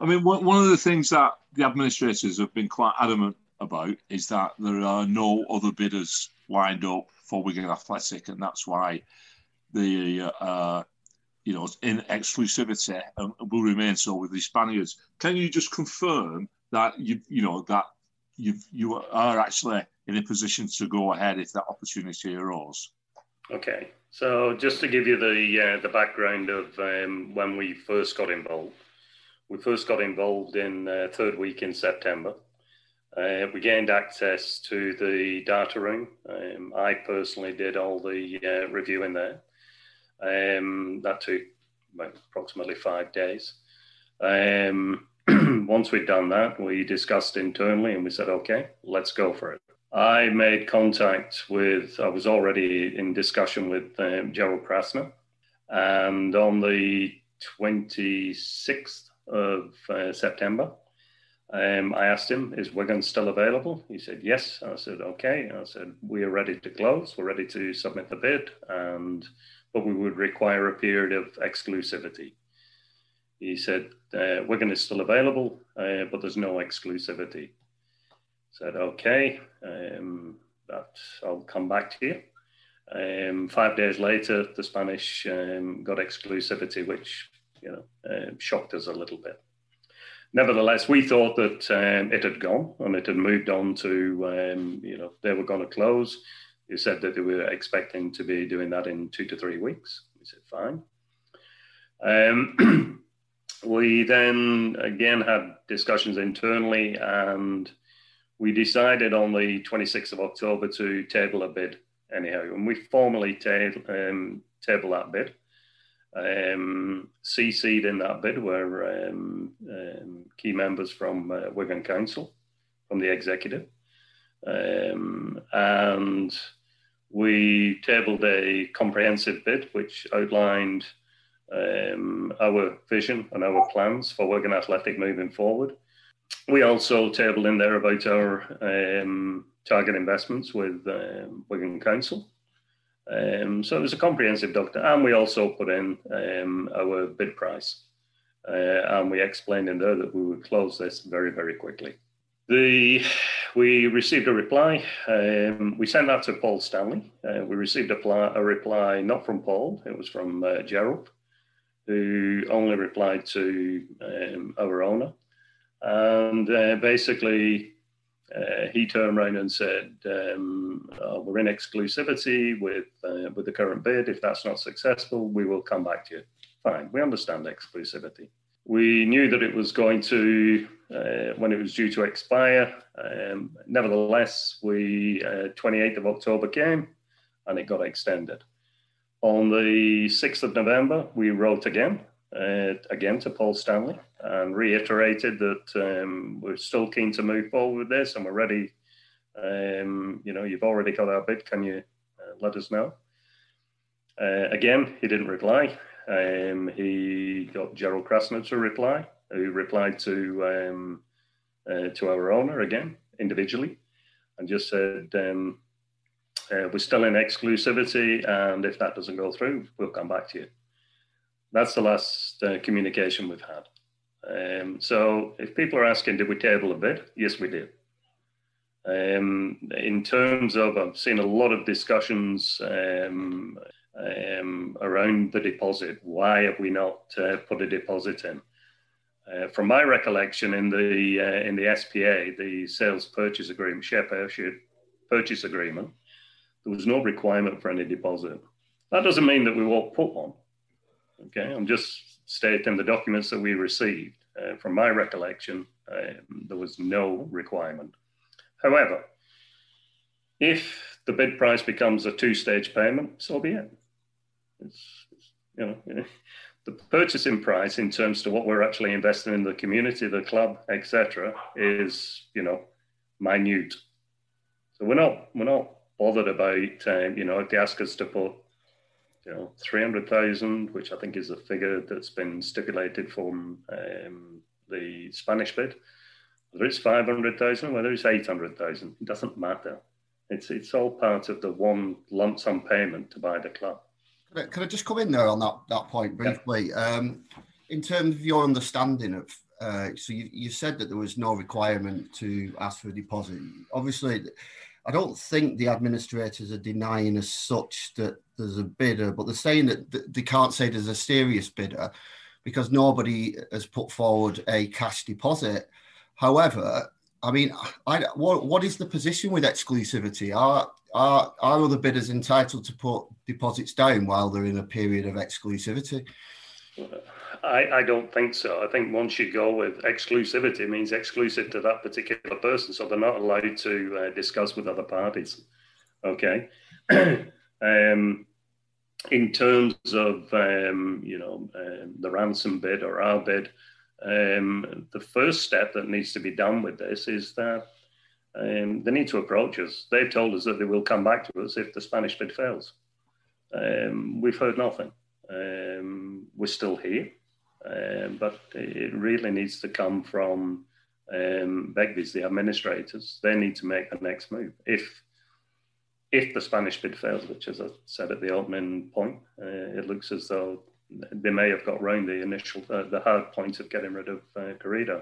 I mean, one of the things that the administrators have been quite adamant about is that there are no other bidders lined up for Wigan Athletic, and that's why the uh, you know in exclusivity and will remain so with the Spaniards. Can you just confirm that you you know that you you are actually in a position to go ahead if that opportunity arose? Okay, so just to give you the uh, the background of um, when we first got involved, we first got involved in uh, third week in September. Uh, we gained access to the data room. Um, I personally did all the uh, reviewing there. Um, that took approximately five days. Um, once we'd done that, we discussed internally and we said, okay, let's go for it. I made contact with, I was already in discussion with um, Gerald Krasner. And on the 26th of uh, September, um, I asked him, is Wigan still available? He said, yes. I said, okay. I said, we are ready to close. We're ready to submit the bid, and but we would require a period of exclusivity. He said, uh, Wigan is still available, uh, but there's no exclusivity. I Said, okay, um, that I'll come back to you. Um, five days later, the Spanish um, got exclusivity, which you know uh, shocked us a little bit. Nevertheless, we thought that um, it had gone and it had moved on to um, you know they were going to close. They said that they were expecting to be doing that in two to three weeks. We said fine. Um, we then again had discussions internally and we decided on the 26th of October to table a bid anyhow. And we formally ta- um, table that bid. Um, CC'd in that bid were um, um, key members from uh, Wigan Council, from the executive. Um, and we tabled a comprehensive bid which outlined um, our vision and our plans for Wigan Athletic moving forward. We also tabled in there about our um, target investments with Wigan Council. Um, so it was a comprehensive document, and we also put in um, our bid price. Uh, and we explained in there that we would close this very, very quickly. The, we received a reply. Um, we sent that to Paul Stanley. Uh, we received a, pl- a, reply not from Paul, it was from uh, Gerald, who only replied to um, our owner. And uh, basically, uh, he turned around and said, um, oh, "We're in exclusivity with uh, with the current bid. If that's not successful, we will come back to you." Fine, we understand exclusivity. We knew that it was going to uh, when it was due to expire. Um, nevertheless, we 28th uh, of October came, and it got extended. On the 6th of November, we wrote again, uh, again to Paul Stanley, and reiterated that um, we're still keen to move forward with this, and we're ready. Um, you know, you've already got our bid. Can you uh, let us know? Uh, again, he didn't reply. Um, he got Gerald Krasner to reply, who replied to um, uh, to our owner again individually, and just said um, uh, we're still in exclusivity, and if that doesn't go through, we'll come back to you. That's the last uh, communication we've had. Um, so, if people are asking, did we table a bid? Yes, we did. Um, in terms of, I've seen a lot of discussions um, um, around the deposit. Why have we not uh, put a deposit in? Uh, from my recollection, in the uh, in the SPA, the sales purchase agreement, share purchase agreement, there was no requirement for any deposit. That doesn't mean that we won't put one. Okay, I'm just stating the documents that we received. Uh, from my recollection, um, there was no requirement. However, if the bid price becomes a two-stage payment, so be it. It's, it's, you know, the purchasing price in terms to what we're actually investing in the community, the club, etc., is you know minute. So we're not we're not bothered about um, you know if they ask us to put you know three hundred thousand, which I think is the figure that's been stipulated from um, the Spanish bid. Whether it's five hundred thousand, whether it's eight hundred thousand, it doesn't matter. It's it's all part of the one lump sum payment to buy the club. Can I, can I just come in there on that, that point briefly? Yeah. Um, in terms of your understanding of Uh, so you, you said that there was no requirement to ask for a deposit. Obviously, I don't think the administrators are denying as such that there's a bidder, but they're saying that they can't say there's a serious bidder because nobody has put forward a cash deposit. However, I mean, I, what, what is the position with exclusivity? Are, are, are other bidders entitled to put deposits down while they're in a period of exclusivity? I, I don't think so. I think once you go with exclusivity, it means exclusive to that particular person. So they're not allowed to uh, discuss with other parties. Okay. um, in terms of, um, you know, uh, the ransom bid or our bid, um, the first step that needs to be done with this is that um, they need to approach us. They've told us that they will come back to us if the Spanish bid fails. Um, we've heard nothing. Um, we're still here, um, but it really needs to come from um, Begbies, the administrators. They need to make the next move. If if the Spanish bid fails, which, as I said at the opening point, uh, it looks as though they may have got round the initial, uh, the hard point of getting rid of uh.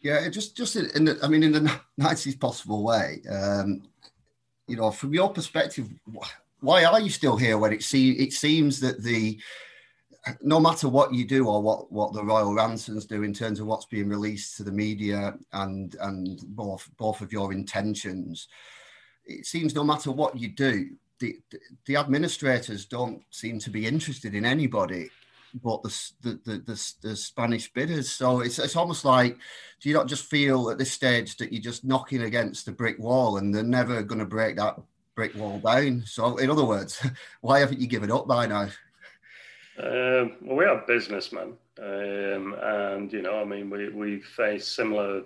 Yeah, just just in the, I mean, in the nicest possible way. Um, you know, from your perspective, why are you still here when it see it seems that the no matter what you do or what what the royal ransons do in terms of what's being released to the media and and both both of your intentions, it seems no matter what you do, the, the administrators don't seem to be interested in anybody but the, the the, the, Spanish bidders. So it's it's almost like, do you not just feel at this stage that you're just knocking against the brick wall and they're never going to break that brick wall down? So in other words, why haven't you given up by now? Um, well, we are businessmen, um, and you know, I mean, we we face similar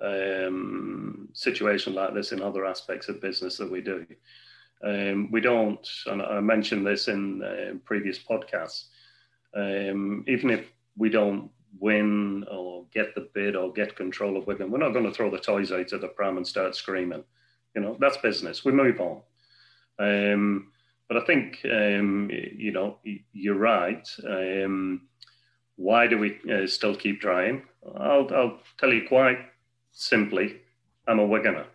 um, situation like this in other aspects of business that we do. Um, we don't, and I mentioned this in uh, previous podcasts, um, even if we don't win or get the bid or get control of Wigan, we're not going to throw the toys out of the pram and start screaming. You know, that's business. We move on. Um, but I think, um, you know, you're right. Um, why do we uh, still keep trying? I'll, I'll tell you quite simply I'm a Wiganer.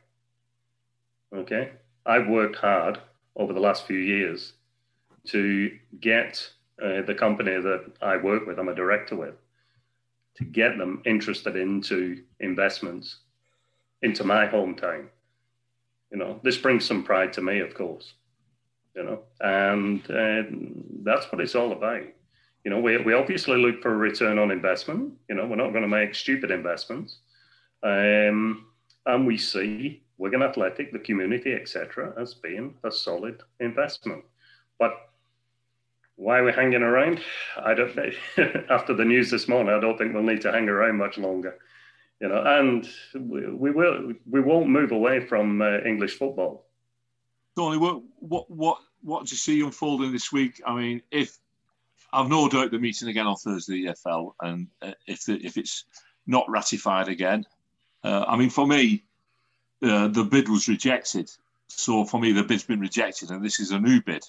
Okay. I've worked hard over the last few years to get uh, the company that I work with, I'm a director with, to get them interested into investments into my hometown. You know, this brings some pride to me, of course. You know, and that's what it's all about. You know, we, we obviously look for a return on investment. You know, we're not going to make stupid investments. Um, and we see Wigan Athletic, the community, etc., as being a solid investment. But why we're hanging around, I don't. know. after the news this morning, I don't think we'll need to hang around much longer. You know, and we, we will. We won't move away from uh, English football. Tony, what what what what do you see unfolding this week? I mean, if I've no doubt they're meeting again on Thursday, the EFL, and uh, if the, if it's not ratified again, uh, I mean, for me, uh, the bid was rejected. So for me, the bid's been rejected, and this is a new bid.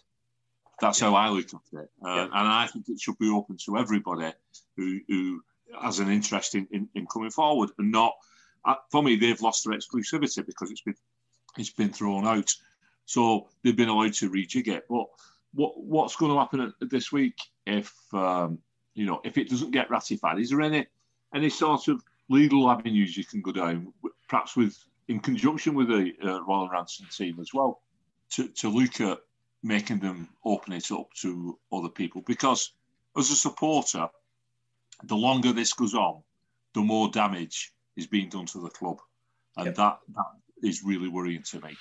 That's how I look at it, uh, yeah. and I think it should be open to everybody who, who has an interest in, in, in coming forward, and not. Uh, for me, they've lost their exclusivity because it's been it's been thrown out. So they've been allowed to rejig it. But what what's going to happen this week if um, you know if it doesn't get ratified? Is there any any sort of legal avenues you can go down, perhaps with in conjunction with the uh, Royal Ransom team as well, to, to look at making them open it up to other people. Because as a supporter, the longer this goes on, the more damage is being done to the club, and yep. that that is really worrying to me.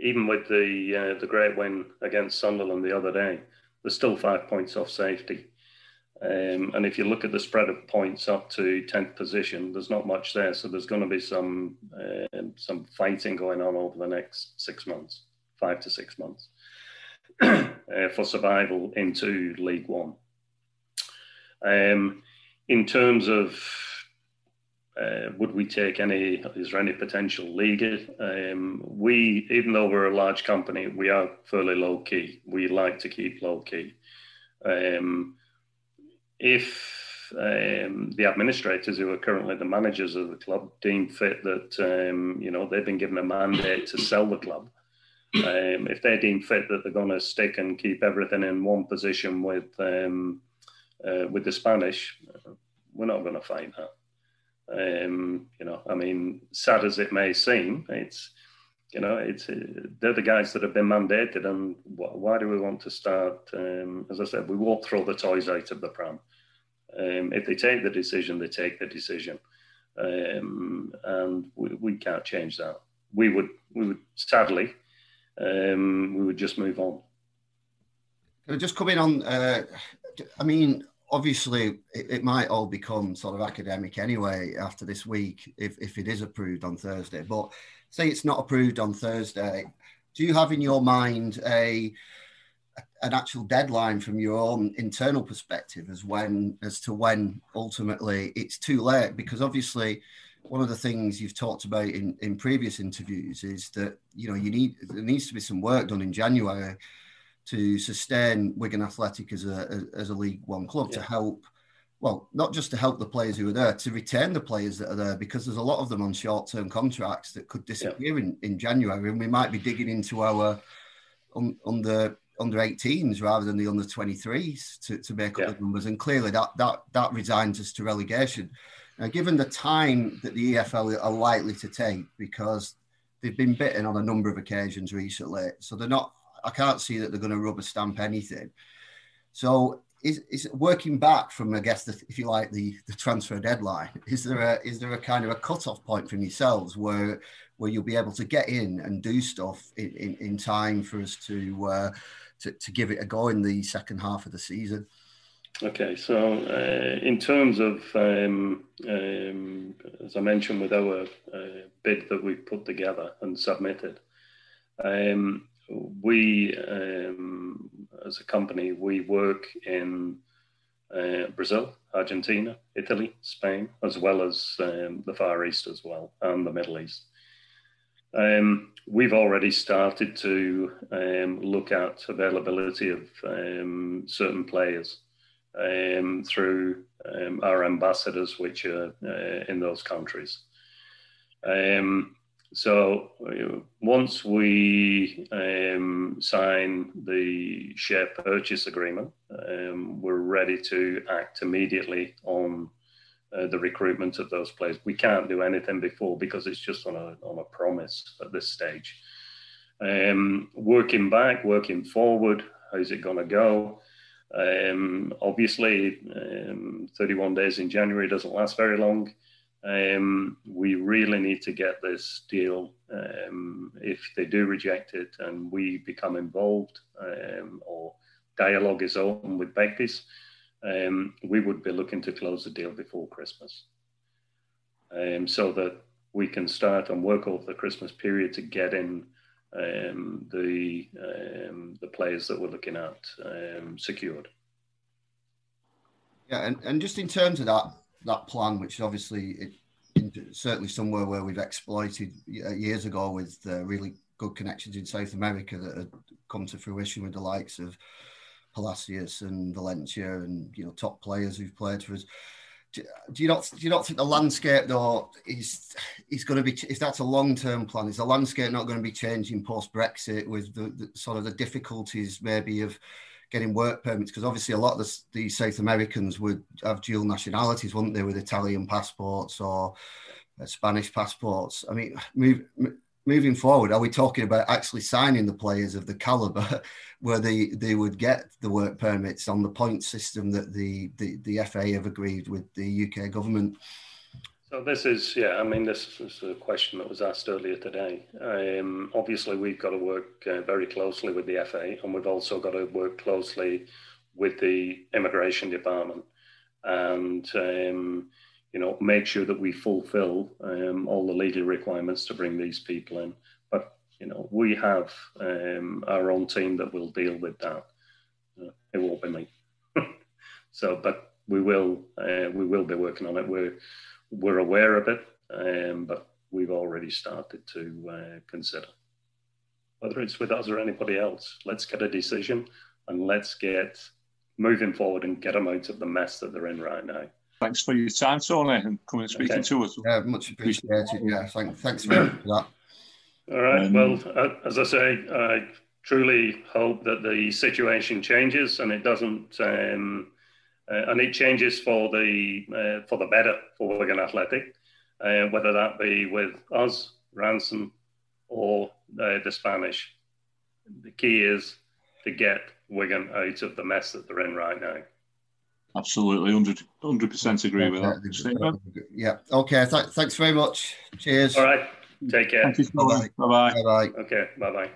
Even with the uh, the great win against Sunderland the other day, there's still five points off safety. Um, and if you look at the spread of points up to 10th position, there's not much there. So there's going to be some uh, some fighting going on over the next six months, five to six months, uh, for survival into League One. Um, in terms of uh, would we take any? Is there any potential league? Um, we, even though we're a large company, we are fairly low key. We like to keep low key. Um, if um, the administrators who are currently the managers of the club deem fit that um, you know they've been given a mandate to sell the club. Um, if they deem fit that they're going to stick and keep everything in one position with um, uh, with the Spanish, we're not going to fight that. Um, you know, I mean, sad as it may seem, it's you know, it's uh, they're the guys that have been mandated, and why do we want to start? Um, as I said, we won't throw the toys out of the pram. Um, if they take the decision, they take the decision, um, and we, we, can't change that. We would, we would sadly, um, we would just move on. Can I just come in on? Uh, I mean, obviously, it, it, might all become sort of academic anyway after this week if, if it is approved on Thursday. But say it's not approved on Thursday, do you have in your mind a an actual deadline from your own internal perspective as when as to when ultimately it's too late? Because obviously one of the things you've talked about in, in previous interviews is that you know you need there needs to be some work done in January to sustain Wigan Athletic as a as a League One club yeah. to help well, not just to help the players who are there, to retain the players that are there, because there's a lot of them on short-term contracts that could disappear yeah. in, in January, and we might be digging into our on, under under 18s rather than the under 23s to, to make up yeah. the numbers. And clearly, that that that resigns us to relegation. Now, given the time that the EFL are likely to take, because they've been bitten on a number of occasions recently, so they're not. I can't see that they're going to rubber stamp anything. So is, is working back from I guess the, if you like the, the transfer deadline is there a is there a kind of a cutoff point from yourselves where where you'll be able to get in and do stuff in, in, in time for us to, uh, to to give it a go in the second half of the season okay so uh, in terms of um, um, as I mentioned with our uh, bid that we put together and submitted um, we um, as a company, we work in uh, Brazil, Argentina, Italy, Spain, as well as um, the Far East as well, and the Middle East. Um, we've already started to um, look at availability of um, certain players um, through um, our ambassadors, which are uh, in those countries. Um, so uh, once we um, sign the share purchase agreement, um, we're ready to act immediately on uh, the recruitment of those players. We can't do anything before because it's just on a on a promise at this stage. Um, working back, working forward, how's it going to go? Um, obviously, um, 31 days in January doesn't last very long. Um, we really need to get this deal. Um, if they do reject it and we become involved um, or dialogue is open with Begbies, um, we would be looking to close the deal before Christmas um, so that we can start and work over the Christmas period to get in um, the, the players that we're looking at secured. Yeah, and, and just in terms of that, that plan, which obviously it, certainly somewhere where we've exploited years ago with uh, really good connections in South America that had come to fruition with the likes of Palacios and Valencia and you know top players who've played for us. Do, do you not do you not think the landscape though is is going to be if that's a long term plan is the landscape not going to be changing post Brexit with the, the sort of the difficulties maybe of getting work permits because obviously a lot of the, the, South Americans would have dual nationalities, wouldn't they, with Italian passports or uh, Spanish passports. I mean, move, m- moving forward, are we talking about actually signing the players of the caliber where they, they would get the work permits on the point system that the, the, the FA have agreed with the UK government? So this is, yeah, I mean, this is a question that was asked earlier today. Um, obviously, we've got to work uh, very closely with the FA, and we've also got to work closely with the immigration department, and um, you know, make sure that we fulfil um, all the legal requirements to bring these people in. But you know, we have um, our own team that will deal with that. Uh, it won't be me. so, but we will, uh, we will be working on it. We're we're aware of it, um, but we've already started to uh, consider whether it's with us or anybody else. Let's get a decision and let's get moving forward and get them out of the mess that they're in right now. thanks for your time, Tony, and coming and speaking Okay. to us. Yeah, much appreciated. Yeah, thank, thanks very much for that. All right. Um, well, uh, as I say, I truly hope that the situation changes and it doesn't, um, uh, and it changes for the uh, for the better for Wigan Athletic, uh, whether that be with us, Ransom, or uh, the Spanish. The key is to get Wigan out of the mess that they're in right now. Absolutely, 100 percent agree with that. Yeah. Okay. Th- thanks very much. Cheers. All right. Take care. Thank you so much. Bye bye. Bye bye. Okay. Bye bye.